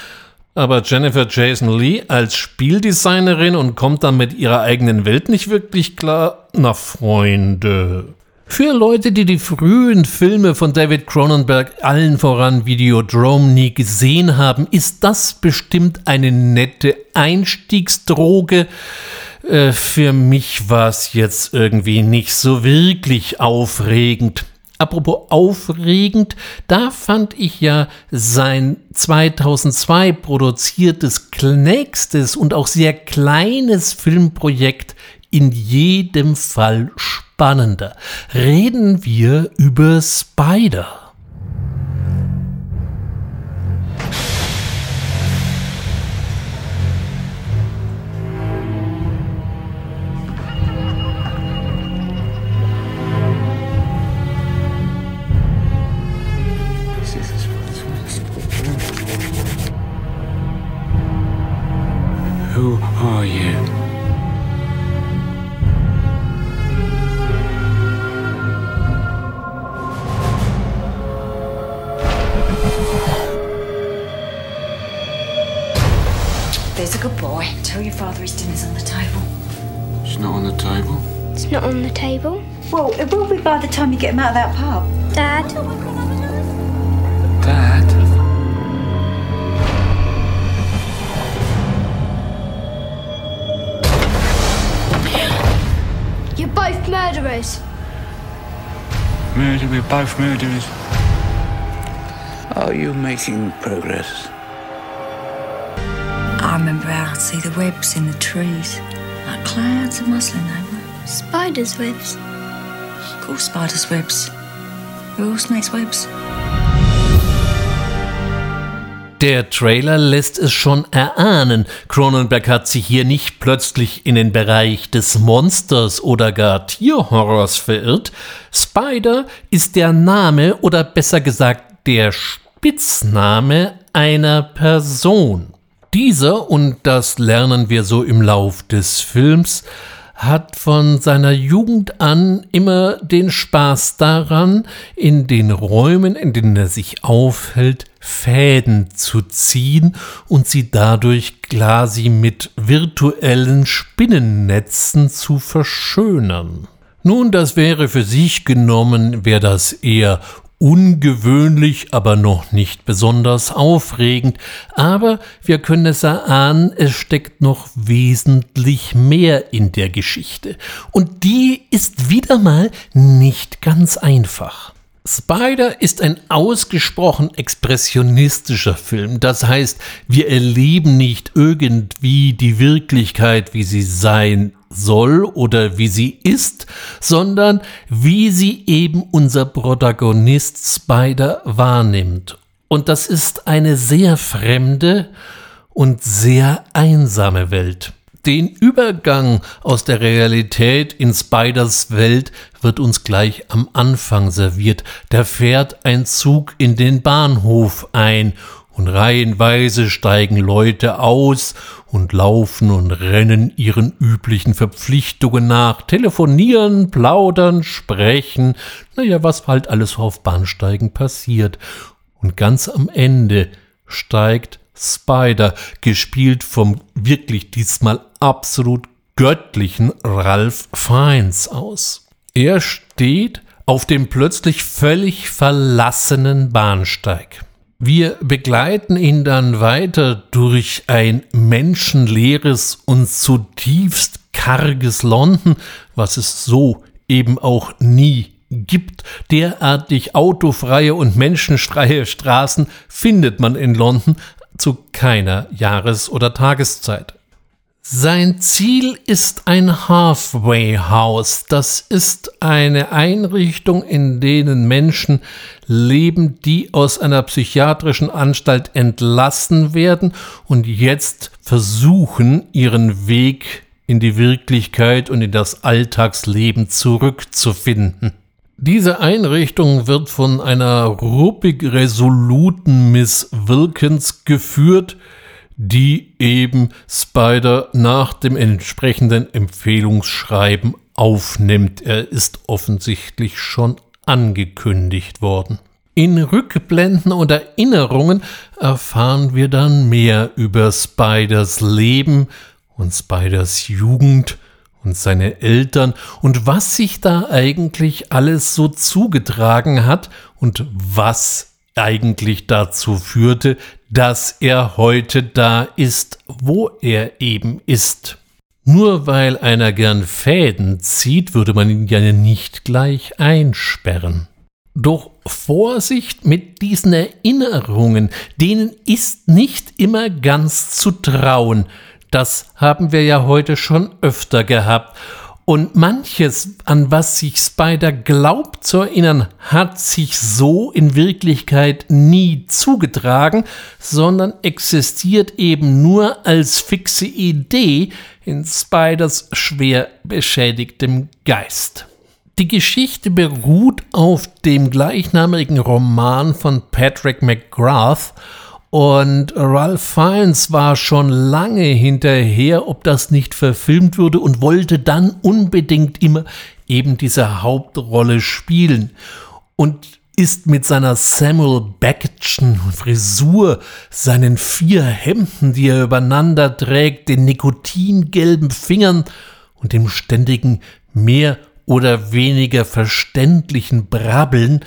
S1: Aber Jennifer Jason Lee als Spieldesignerin und kommt dann mit ihrer eigenen Welt nicht wirklich klar? Na Freunde. Für Leute, die die frühen Filme von David Cronenberg, allen voran Videodrome, nie gesehen haben, ist das bestimmt eine nette Einstiegsdroge. Äh, für mich war es jetzt irgendwie nicht so wirklich aufregend. Apropos aufregend, da fand ich ja sein 2002 produziertes nächstes und auch sehr kleines Filmprojekt in jedem Fall spannend spannender. Reden wir über Spider.
S16: Who you?
S17: There's a good boy. Tell your father his dinner's on the table.
S16: It's not on the table.
S18: It's not on the table.
S17: Well, it will be by the time you get him out of that pub.
S18: Dad.
S16: Dad?
S18: You're both murderers.
S16: Murder, we're both murderers.
S19: Are you making progress?
S17: I remember how I'd see the webs in the trees. Like clouds of muslin, they were.
S18: Spider's webs.
S17: Of course, spiders' webs. Who else makes webs?
S1: Der Trailer lässt es schon erahnen. Cronenberg hat sich hier nicht plötzlich in den Bereich des Monsters oder gar Tierhorrors verirrt. Spider ist der Name oder besser gesagt der Spitzname einer Person. Dieser, und das lernen wir so im Lauf des Films, hat von seiner Jugend an immer den Spaß daran, in den Räumen, in denen er sich aufhält, Fäden zu ziehen und sie dadurch quasi mit virtuellen Spinnennetzen zu verschönern. Nun, das wäre für sich genommen, wäre das eher ungewöhnlich, aber noch nicht besonders aufregend, aber wir können es erahnen, es steckt noch wesentlich mehr in der Geschichte. Und die ist wieder mal nicht ganz einfach. Spider ist ein ausgesprochen expressionistischer Film. Das heißt, wir erleben nicht irgendwie die Wirklichkeit, wie sie sein soll oder wie sie ist, sondern wie sie eben unser Protagonist Spider wahrnimmt. Und das ist eine sehr fremde und sehr einsame Welt. Den Übergang aus der Realität in Spiders Welt wird uns gleich am Anfang serviert. Da fährt ein Zug in den Bahnhof ein und reihenweise steigen Leute aus und laufen und rennen ihren üblichen Verpflichtungen nach, telefonieren, plaudern, sprechen, naja, was halt alles auf Bahnsteigen passiert. Und ganz am Ende steigt Spider, gespielt vom wirklich diesmal absolut göttlichen Ralph Fiennes aus. Er steht auf dem plötzlich völlig verlassenen Bahnsteig. Wir begleiten ihn dann weiter durch ein menschenleeres und zutiefst karges London, was es so eben auch nie gibt. Derartig autofreie und menschenfreie Straßen findet man in London zu keiner Jahres- oder Tageszeit. Sein Ziel ist ein Halfway House. Das ist eine Einrichtung, in denen Menschen leben, die aus einer psychiatrischen Anstalt entlassen werden und jetzt versuchen, ihren Weg in die Wirklichkeit und in das Alltagsleben zurückzufinden. Diese Einrichtung wird von einer ruppig resoluten Miss Wilkins geführt, die eben Spider nach dem entsprechenden Empfehlungsschreiben aufnimmt. Er ist offensichtlich schon angekündigt worden. In Rückblenden und Erinnerungen erfahren wir dann mehr über Spiders Leben und Spiders Jugend und seine Eltern und was sich da eigentlich alles so zugetragen hat und was eigentlich dazu führte, dass er heute da ist, wo er eben ist. Nur weil einer gern Fäden zieht, würde man ihn ja nicht gleich einsperren. Doch Vorsicht mit diesen Erinnerungen, denen ist nicht immer ganz zu trauen. Das haben wir ja heute schon öfter gehabt. Und manches, an was sich Spider glaubt zu erinnern, hat sich so in Wirklichkeit nie zugetragen, sondern existiert eben nur als fixe Idee in Spiders schwer beschädigtem Geist. Die Geschichte beruht auf dem gleichnamigen Roman von Patrick McGrath und Ralph Fiennes war schon lange hinterher, ob das nicht verfilmt würde und wollte dann unbedingt immer eben diese Hauptrolle spielen. Und ist mit seiner Samuel Beckettschen Frisur, seinen vier Hemden, die er übereinander trägt, den nikotingelben Fingern und dem ständigen mehr oder weniger verständlichen Brabbeln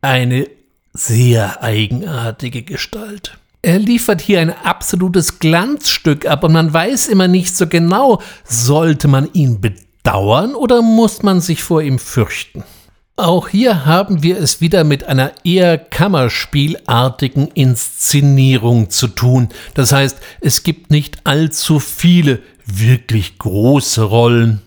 S1: eine sehr eigenartige Gestalt. Er liefert hier ein absolutes Glanzstück ab und man weiß immer nicht so genau, sollte man ihn bedauern oder muss man sich vor ihm fürchten. Auch hier haben wir es wieder mit einer eher kammerspielartigen Inszenierung zu tun. Das heißt, es gibt nicht allzu viele wirklich große Rollen.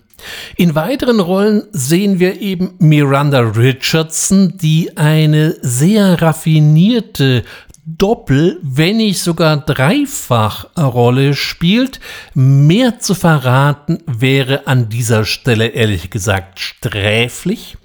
S1: In weiteren Rollen sehen wir eben Miranda Richardson, die eine sehr raffinierte Doppel, wenn nicht sogar dreifach Rolle spielt. Mehr zu verraten wäre an dieser Stelle ehrlich gesagt sträflich.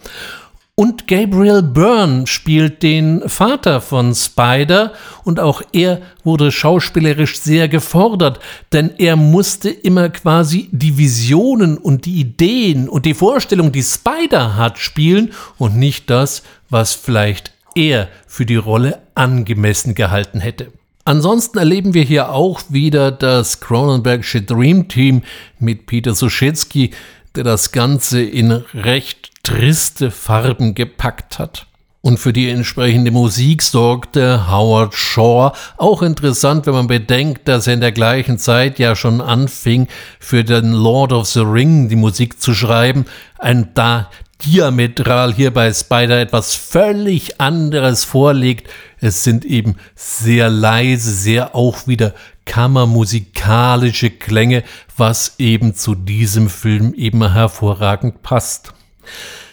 S1: Und Gabriel Byrne spielt den Vater von Spider und auch er wurde schauspielerisch sehr gefordert, denn er musste immer quasi die Visionen und die Ideen und die Vorstellung, die Spider hat, spielen und nicht das, was vielleicht er für die Rolle angemessen gehalten hätte. Ansonsten erleben wir hier auch wieder das Cronenbergsche Dream Team mit Peter Suschetsky, der das Ganze in recht triste Farben gepackt hat. Und für die entsprechende Musik sorgte Howard Shaw. Auch interessant, wenn man bedenkt, dass er in der gleichen Zeit ja schon anfing, für den Lord of the Ring die Musik zu schreiben. Ein da diametral hier bei Spider etwas völlig anderes vorlegt. Es sind eben sehr leise, sehr auch wieder kammermusikalische Klänge, was eben zu diesem Film eben hervorragend passt.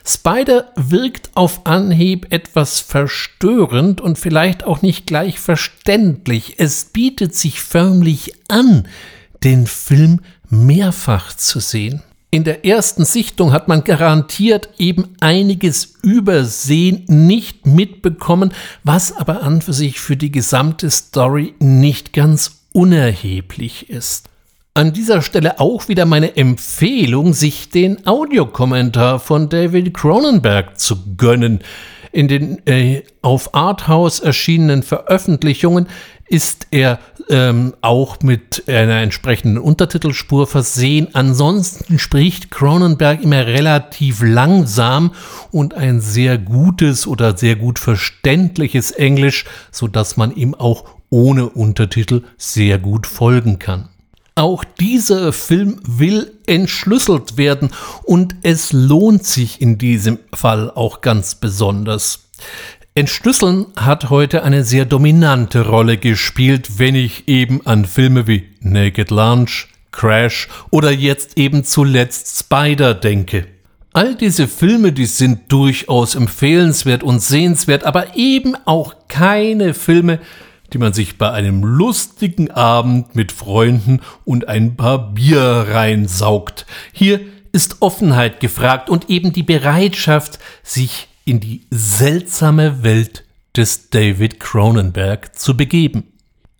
S1: Spider wirkt auf Anhieb etwas verstörend und vielleicht auch nicht gleich verständlich. Es bietet sich förmlich an, den Film mehrfach zu sehen. In der ersten Sichtung hat man garantiert eben einiges übersehen, nicht mitbekommen, was aber an für sich für die gesamte Story nicht ganz unerheblich ist. An dieser Stelle auch wieder meine Empfehlung, sich den Audiokommentar von David Cronenberg zu gönnen. In den äh, auf Arthouse erschienenen Veröffentlichungen ist er ähm, auch mit einer entsprechenden Untertitelspur versehen. Ansonsten spricht Cronenberg immer relativ langsam und ein sehr gutes oder sehr gut verständliches Englisch, so dass man ihm auch ohne Untertitel sehr gut folgen kann. Auch dieser Film will entschlüsselt werden und es lohnt sich in diesem Fall auch ganz besonders. Entschlüsseln hat heute eine sehr dominante Rolle gespielt, wenn ich eben an Filme wie Naked Lunch, Crash oder jetzt eben zuletzt Spider denke. All diese Filme, die sind durchaus empfehlenswert und sehenswert, aber eben auch keine Filme, die man sich bei einem lustigen Abend mit Freunden und ein paar Bier reinsaugt. Hier ist Offenheit gefragt und eben die Bereitschaft, sich in die seltsame Welt des David Cronenberg zu begeben.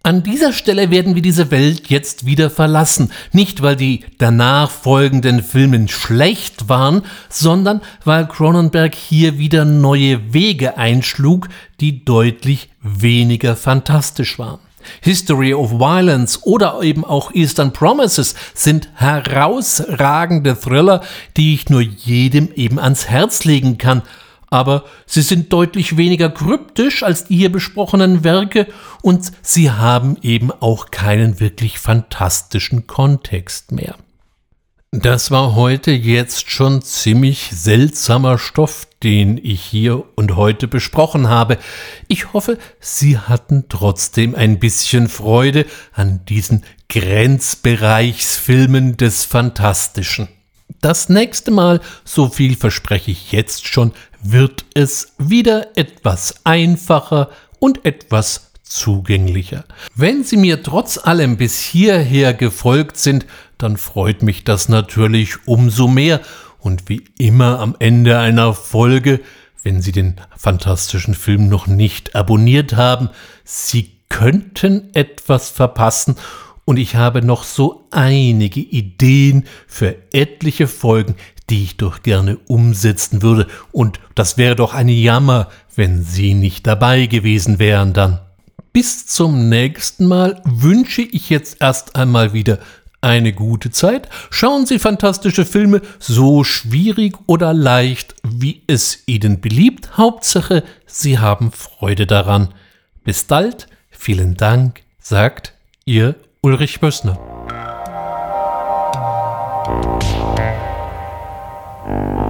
S1: An dieser Stelle werden wir diese Welt jetzt wieder verlassen, nicht weil die danach folgenden Filme schlecht waren, sondern weil Cronenberg hier wieder neue Wege einschlug, die deutlich weniger fantastisch waren. History of Violence oder eben auch Eastern Promises sind herausragende Thriller, die ich nur jedem eben ans Herz legen kann, aber sie sind deutlich weniger kryptisch als die hier besprochenen Werke und sie haben eben auch keinen wirklich fantastischen Kontext mehr. Das war heute jetzt schon ziemlich seltsamer Stoff, den ich hier und heute besprochen habe. Ich hoffe, Sie hatten trotzdem ein bisschen Freude an diesen Grenzbereichsfilmen des Fantastischen. Das nächste Mal, so viel verspreche ich jetzt schon, wird es wieder etwas einfacher und etwas zugänglicher. Wenn Sie mir trotz allem bis hierher gefolgt sind, dann freut mich das natürlich umso mehr. Und wie immer am Ende einer Folge, wenn Sie den fantastischen Film noch nicht abonniert haben, Sie könnten etwas verpassen und ich habe noch so einige Ideen für etliche Folgen, die ich doch gerne umsetzen würde, und das wäre doch ein Jammer, wenn Sie nicht dabei gewesen wären dann. Bis zum nächsten Mal wünsche ich jetzt erst einmal wieder eine gute Zeit. Schauen Sie fantastische Filme, so schwierig oder leicht, wie es Ihnen beliebt. Hauptsache, Sie haben Freude daran. Bis bald, vielen Dank, sagt Ihr Ulrich Bössner. Bye.